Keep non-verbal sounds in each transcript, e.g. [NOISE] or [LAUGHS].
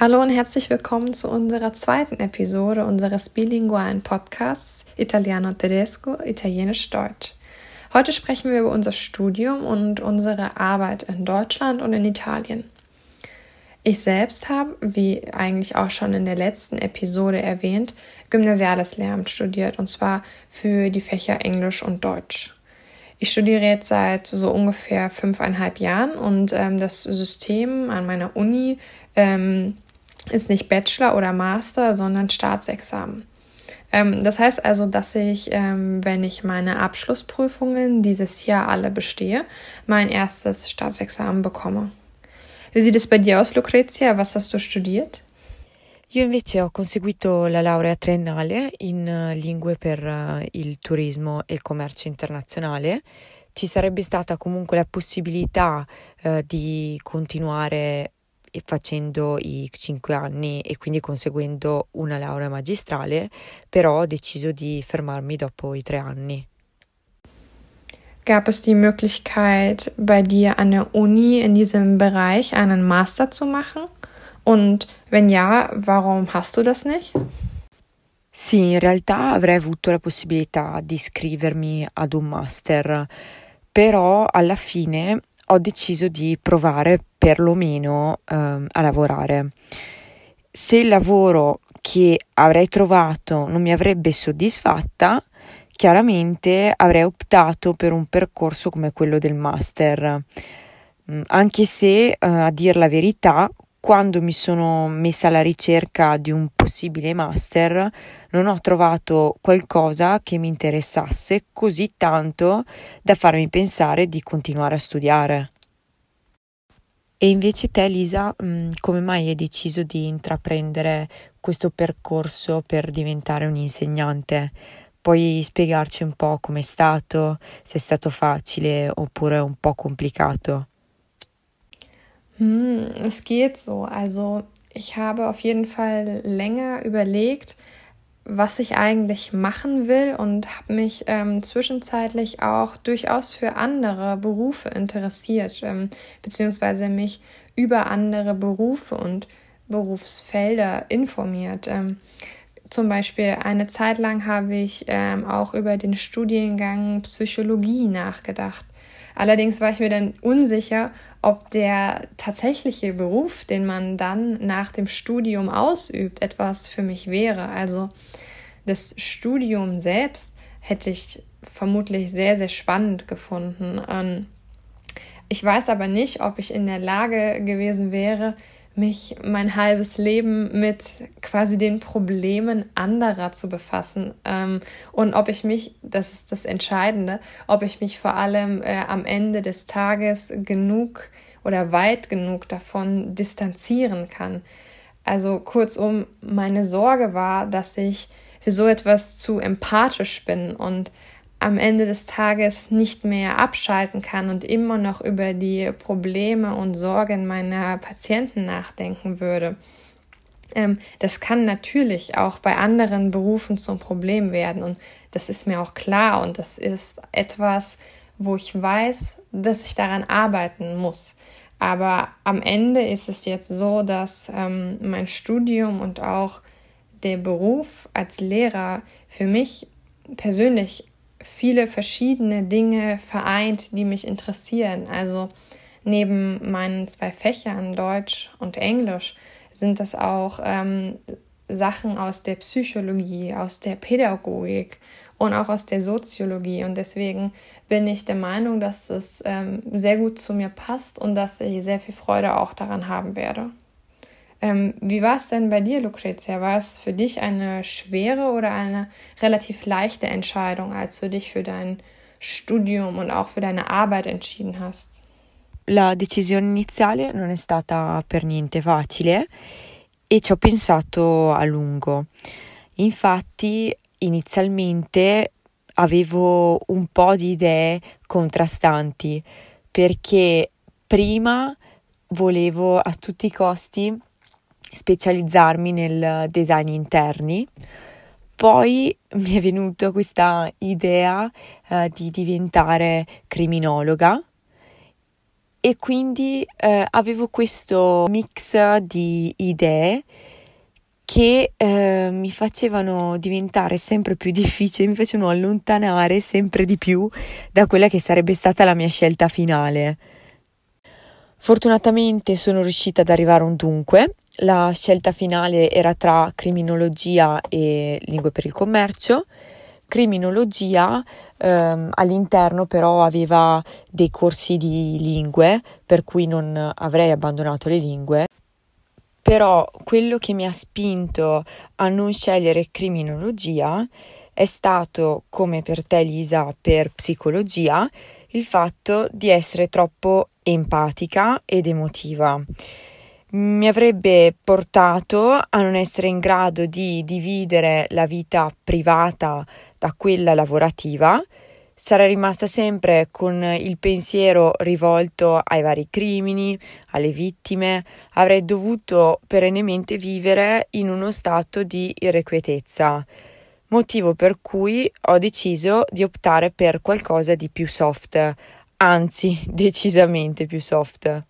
Hallo und herzlich willkommen zu unserer zweiten Episode unseres bilingualen Podcasts Italiano Tedesco, Italienisch Deutsch. Heute sprechen wir über unser Studium und unsere Arbeit in Deutschland und in Italien. Ich selbst habe, wie eigentlich auch schon in der letzten Episode erwähnt, Gymnasiales Lehramt studiert und zwar für die Fächer Englisch und Deutsch. Ich studiere jetzt seit so ungefähr fünfeinhalb Jahren und ähm, das System an meiner Uni ähm, ist nicht Bachelor oder Master, sondern Staatsexamen. Ähm, das heißt also, dass ich, ähm, wenn ich meine Abschlussprüfungen dieses Jahr alle bestehe, mein erstes Staatsexamen bekomme. Wie sieht es bei dir aus, Lucrezia? Was hast du studiert? Io invece ho conseguito la laurea triennale in uh, lingue per uh, il turismo e il commercio internazionale. Ci sarebbe stata comunque la possibilità uh, di continuare facendo i cinque anni e quindi conseguendo una laurea magistrale, però ho deciso di fermarmi dopo i tre anni. Gab es die Möglichkeit, bei dir an der Uni in diesem Bereich einen Master zu machen? Und wenn ja, warum hast du das nicht? Sì, in realtà avrei avuto la possibilità di iscrivermi ad un master, però alla fine ho deciso di provare perlomeno ehm, a lavorare. Se il lavoro che avrei trovato non mi avrebbe soddisfatta, chiaramente avrei optato per un percorso come quello del master. Mm, anche se, eh, a dir la verità, quando mi sono messa alla ricerca di un possibile master, non ho trovato qualcosa che mi interessasse così tanto da farmi pensare di continuare a studiare. E invece te, Lisa, mm, come mai hai deciso di intraprendere questo percorso per diventare un insegnante? Puoi spiegarci un po' com'è stato, se è stato facile oppure un po' complicato? Hm, es geht so. Also ich habe auf jeden Fall länger überlegt, was ich eigentlich machen will und habe mich ähm, zwischenzeitlich auch durchaus für andere Berufe interessiert, ähm, beziehungsweise mich über andere Berufe und Berufsfelder informiert. Ähm, zum Beispiel eine Zeit lang habe ich ähm, auch über den Studiengang Psychologie nachgedacht. Allerdings war ich mir dann unsicher, ob der tatsächliche Beruf, den man dann nach dem Studium ausübt, etwas für mich wäre. Also das Studium selbst hätte ich vermutlich sehr, sehr spannend gefunden. Ähm, ich weiß aber nicht, ob ich in der Lage gewesen wäre, mich mein halbes Leben mit quasi den Problemen anderer zu befassen ähm, und ob ich mich, das ist das Entscheidende, ob ich mich vor allem äh, am Ende des Tages genug oder weit genug davon distanzieren kann. Also kurzum, meine Sorge war, dass ich für so etwas zu empathisch bin und am Ende des Tages nicht mehr abschalten kann und immer noch über die Probleme und Sorgen meiner Patienten nachdenken würde. Ähm, das kann natürlich auch bei anderen Berufen zum Problem werden und das ist mir auch klar und das ist etwas, wo ich weiß, dass ich daran arbeiten muss. Aber am Ende ist es jetzt so, dass ähm, mein Studium und auch der Beruf als Lehrer für mich persönlich viele verschiedene Dinge vereint, die mich interessieren. Also neben meinen zwei Fächern Deutsch und Englisch sind das auch ähm, Sachen aus der Psychologie, aus der Pädagogik und auch aus der Soziologie. Und deswegen bin ich der Meinung, dass es ähm, sehr gut zu mir passt und dass ich sehr viel Freude auch daran haben werde. Ähm, wie war es denn bei dir, Lucrezia? War es für dich eine schwere oder eine relativ leichte Entscheidung, als du dich für dein Studium und auch für deine Arbeit entschieden hast? La decisione iniziale non è stata per niente facile e ci ho pensato a lungo. Infatti, inizialmente avevo un po' di idee contrastanti perché prima volevo a tutti i costi specializzarmi nel design interni. Poi mi è venuta questa idea eh, di diventare criminologa e quindi eh, avevo questo mix di idee che eh, mi facevano diventare sempre più difficile, mi facevano allontanare sempre di più da quella che sarebbe stata la mia scelta finale. Fortunatamente sono riuscita ad arrivare a un dunque. La scelta finale era tra criminologia e lingue per il commercio. Criminologia ehm, all'interno però aveva dei corsi di lingue, per cui non avrei abbandonato le lingue però quello che mi ha spinto a non scegliere criminologia è stato, come per te Lisa, per psicologia, il fatto di essere troppo empatica ed emotiva. Mi avrebbe portato a non essere in grado di dividere la vita privata da quella lavorativa sarei rimasta sempre con il pensiero rivolto ai vari crimini, alle vittime, avrei dovuto perennemente vivere in uno stato di irrequietezza, motivo per cui ho deciso di optare per qualcosa di più soft, anzi [LAUGHS] decisamente più soft.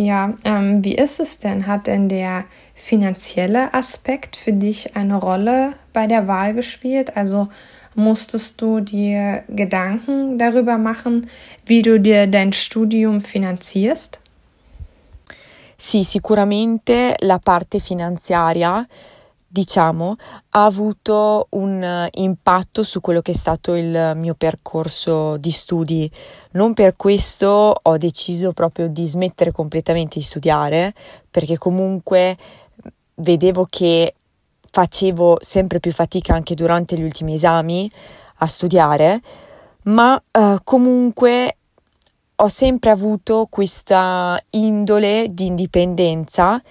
Ja, ähm, wie ist es denn? Hat denn der finanzielle Aspekt für dich eine Rolle bei der Wahl gespielt? Also musstest du dir Gedanken darüber machen, wie du dir dein Studium finanzierst? Sì, sicuramente la parte finanziaria, diciamo, ha avuto un impatto su quello che è stato il mio percorso di studi. Non per questo ho deciso proprio di smettere completamente di studiare, perché comunque vedevo che facevo sempre più fatica anche durante gli ultimi esami a studiare, ma eh, comunque ho sempre avuto questa indole di indipendenza,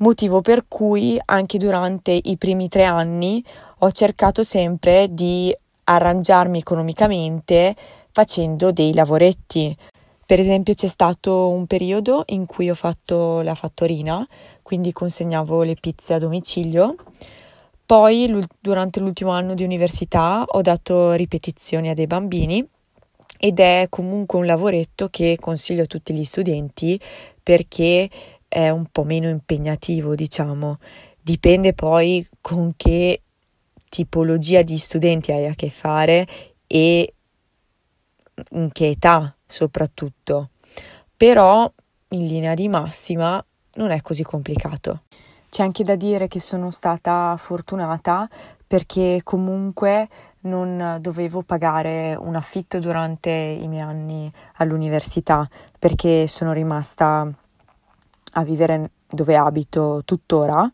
motivo per cui anche durante i primi tre anni ho cercato sempre di arrangiarmi economicamente facendo dei lavoretti. Per esempio c'è stato un periodo in cui ho fatto la fattorina, quindi consegnavo le pizze a domicilio poi durante l'ultimo anno di università ho dato ripetizioni a dei bambini ed è comunque un lavoretto che consiglio a tutti gli studenti perché è un po' meno impegnativo, diciamo. Dipende poi con che tipologia di studenti hai a che fare e in che età soprattutto. Però in linea di massima non è così complicato. C'è anche da dire che sono stata fortunata perché comunque non dovevo pagare un affitto durante i miei anni all'università perché sono rimasta a vivere dove abito tuttora,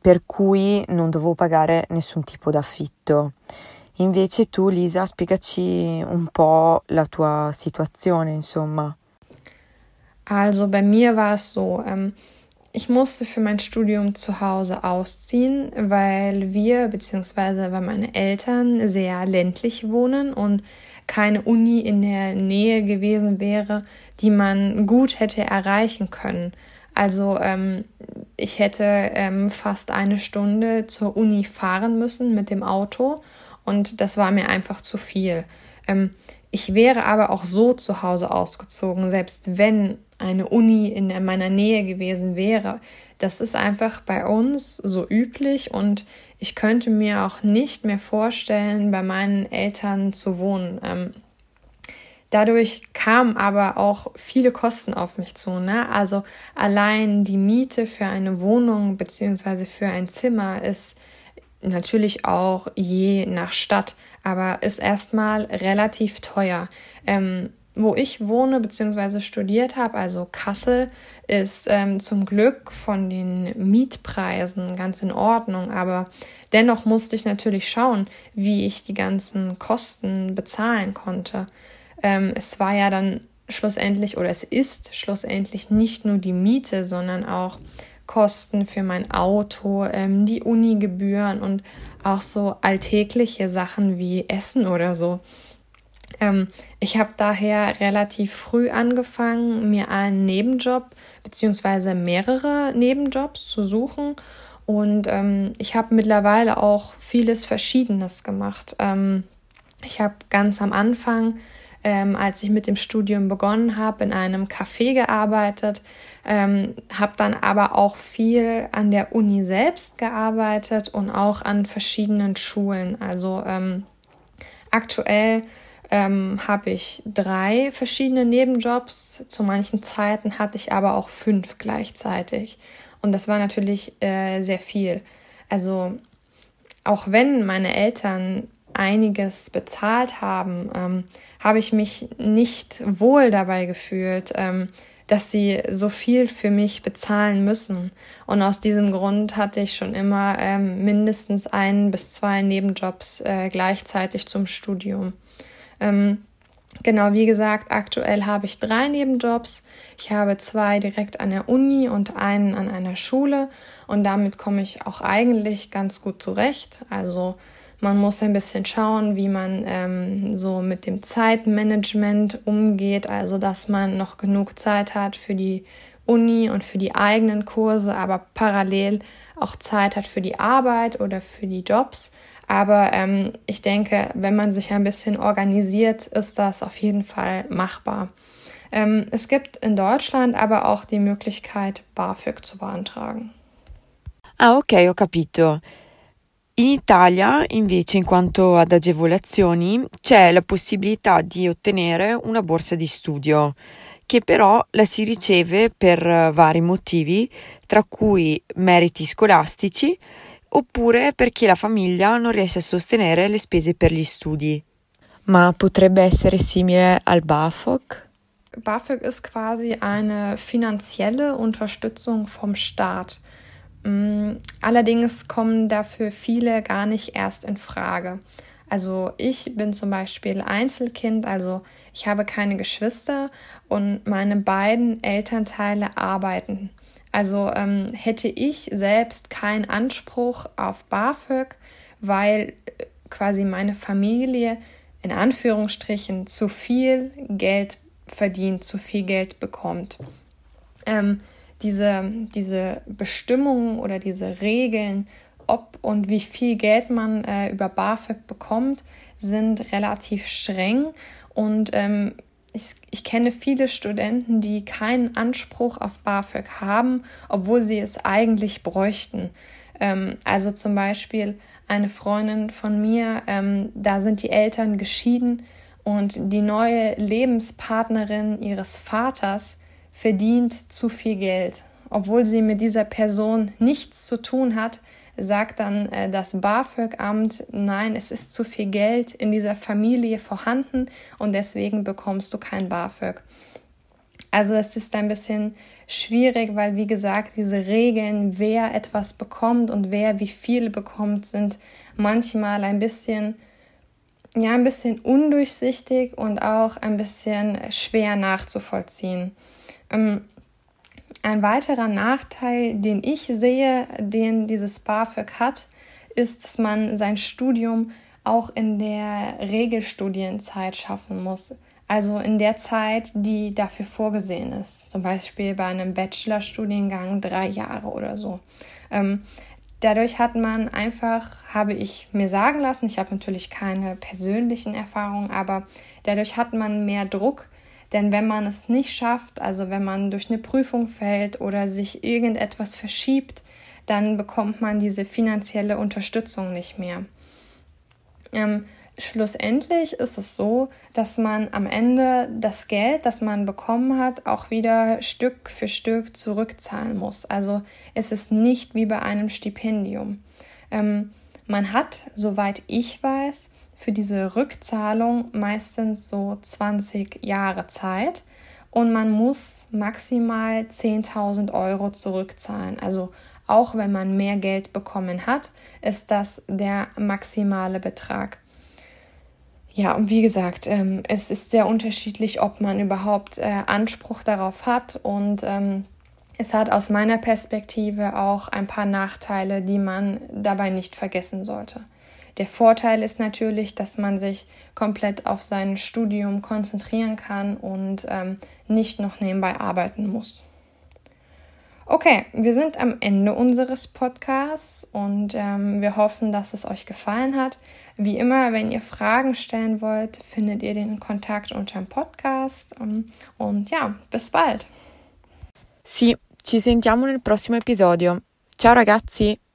per cui non dovevo pagare nessun tipo d'affitto. Invece tu, Lisa, spiegaci un po' la tua situazione, insomma. Also bei mir war es so, ähm, ich musste für mein Studium zu Hause ausziehen, weil wir bzw. weil meine Eltern sehr ländlich wohnen und keine Uni in der Nähe gewesen wäre, die man gut hätte erreichen können. Also ähm, ich hätte ähm, fast eine Stunde zur Uni fahren müssen mit dem Auto und das war mir einfach zu viel. Ähm, ich wäre aber auch so zu Hause ausgezogen, selbst wenn eine Uni in meiner Nähe gewesen wäre. Das ist einfach bei uns so üblich und ich könnte mir auch nicht mehr vorstellen, bei meinen Eltern zu wohnen. Ähm, dadurch kamen aber auch viele Kosten auf mich zu. Ne? Also allein die Miete für eine Wohnung bzw. für ein Zimmer ist natürlich auch je nach Stadt, aber ist erstmal relativ teuer. Ähm, wo ich wohne bzw. studiert habe, also Kassel, ist ähm, zum Glück von den Mietpreisen ganz in Ordnung. Aber dennoch musste ich natürlich schauen, wie ich die ganzen Kosten bezahlen konnte. Ähm, es war ja dann schlussendlich oder es ist schlussendlich nicht nur die Miete, sondern auch Kosten für mein Auto, ähm, die Unigebühren und auch so alltägliche Sachen wie Essen oder so. Ähm, ich habe daher relativ früh angefangen, mir einen Nebenjob bzw. mehrere Nebenjobs zu suchen. Und ähm, ich habe mittlerweile auch vieles Verschiedenes gemacht. Ähm, ich habe ganz am Anfang ähm, als ich mit dem Studium begonnen habe, in einem Café gearbeitet, ähm, habe dann aber auch viel an der Uni selbst gearbeitet und auch an verschiedenen Schulen. Also ähm, aktuell ähm, habe ich drei verschiedene Nebenjobs. Zu manchen Zeiten hatte ich aber auch fünf gleichzeitig. Und das war natürlich äh, sehr viel. Also auch wenn meine Eltern einiges bezahlt haben, ähm, habe ich mich nicht wohl dabei gefühlt, ähm, dass sie so viel für mich bezahlen müssen. Und aus diesem Grund hatte ich schon immer ähm, mindestens ein bis zwei Nebenjobs äh, gleichzeitig zum Studium. Ähm, genau, wie gesagt, aktuell habe ich drei Nebenjobs. Ich habe zwei direkt an der Uni und einen an einer Schule. Und damit komme ich auch eigentlich ganz gut zurecht. Also man muss ein bisschen schauen, wie man ähm, so mit dem Zeitmanagement umgeht, also dass man noch genug Zeit hat für die Uni und für die eigenen Kurse, aber parallel auch Zeit hat für die Arbeit oder für die Jobs. Aber ähm, ich denke, wenn man sich ein bisschen organisiert, ist das auf jeden Fall machbar. Ähm, es gibt in Deutschland aber auch die Möglichkeit, BAföG zu beantragen. Ah, ok, ho capito. In Italia, invece, in quanto ad agevolazioni, c'è la possibilità di ottenere una borsa di studio, che però la si riceve per vari motivi, tra cui meriti scolastici, oppure perché la famiglia non riesce a sostenere le spese per gli studi. Ma potrebbe essere simile al BAföG? BAföG ist quasi eine finanzielle Unterstützung vom Staat. Mm, allerdings kommen dafür viele gar nicht erst in Frage. Also ich bin zum Beispiel Einzelkind, also ich habe keine Geschwister und meine beiden Elternteile arbeiten. Also ähm, hätte ich selbst keinen Anspruch auf BAföG, weil äh, quasi meine Familie in Anführungsstrichen zu viel Geld verdient, zu viel Geld bekommt. Ähm, diese, diese Bestimmungen oder diese Regeln, ob und wie viel Geld man äh, über BAföG bekommt, sind relativ streng. Und ähm, ich, ich, kenne viele Studenten, die keinen Anspruch auf BAföG haben, obwohl sie es eigentlich bräuchten. Ähm, also zum Beispiel eine Freundin von mir, ähm, da sind die Eltern geschieden und die neue Lebenspartnerin ihres Vaters verdient zu viel Geld. Obwohl sie mit dieser Person nichts zu tun hat, sagt dann äh, das BAföG-Amt, nein, es ist zu viel Geld in dieser Familie vorhanden und deswegen bekommst du kein BAföG. Also es ist ein bisschen schwierig, weil wie gesagt, diese Regeln, wer etwas bekommt und wer wie viel bekommt, sind manchmal ein bisschen ja, ein bisschen undurchsichtig und auch ein bisschen schwer nachzuvollziehen. Ähm, ein weiterer Nachteil, den ich sehe, den dieses BAföG hat, ist, dass man sein Studium auch in der Regelstudienzeit schaffen muss. Also in der Zeit, die dafür vorgesehen ist. Zum Beispiel bei einem Bachelorstudiengang drei Jahre oder so. Ähm, dadurch hat man einfach, habe ich mir sagen lassen, ich habe natürlich keine persönlichen Erfahrungen, aber dadurch hat man mehr Druck, denn wenn man es nicht schafft, also wenn man durch eine Prüfung fällt oder sich irgendetwas verschiebt, dann bekommt man diese finanzielle Unterstützung nicht mehr. Ähm, schlussendlich ist es so, dass man am Ende das Geld, das man bekommen hat, auch wieder Stück für Stück zurückzahlen muss. Also es ist nicht wie bei einem Stipendium. Ähm, man hat, soweit ich weiß, für diese Rückzahlung meistens so 20 Jahre Zeit und man muss maximal 10.000 Euro zurückzahlen. Also auch wenn man mehr Geld bekommen hat, ist das der maximale Betrag. Ja, und wie gesagt, ähm, es ist sehr unterschiedlich, ob man überhaupt äh, Anspruch darauf hat und ähm, es hat aus meiner Perspektive auch ein paar Nachteile, die man dabei nicht vergessen sollte. Der Vorteil ist natürlich, dass man sich komplett auf sein Studium konzentrieren kann und ähm, nicht noch nebenbei arbeiten muss. Okay, wir sind am Ende unseres Podcasts und ähm, wir hoffen, dass es euch gefallen hat. Wie immer, wenn ihr Fragen stellen wollt, findet ihr den Kontakt unter dem Podcast. Ähm, und ja, bis bald. Sì, ci sentiamo nel prossimo episodio. Ciao ragazzi!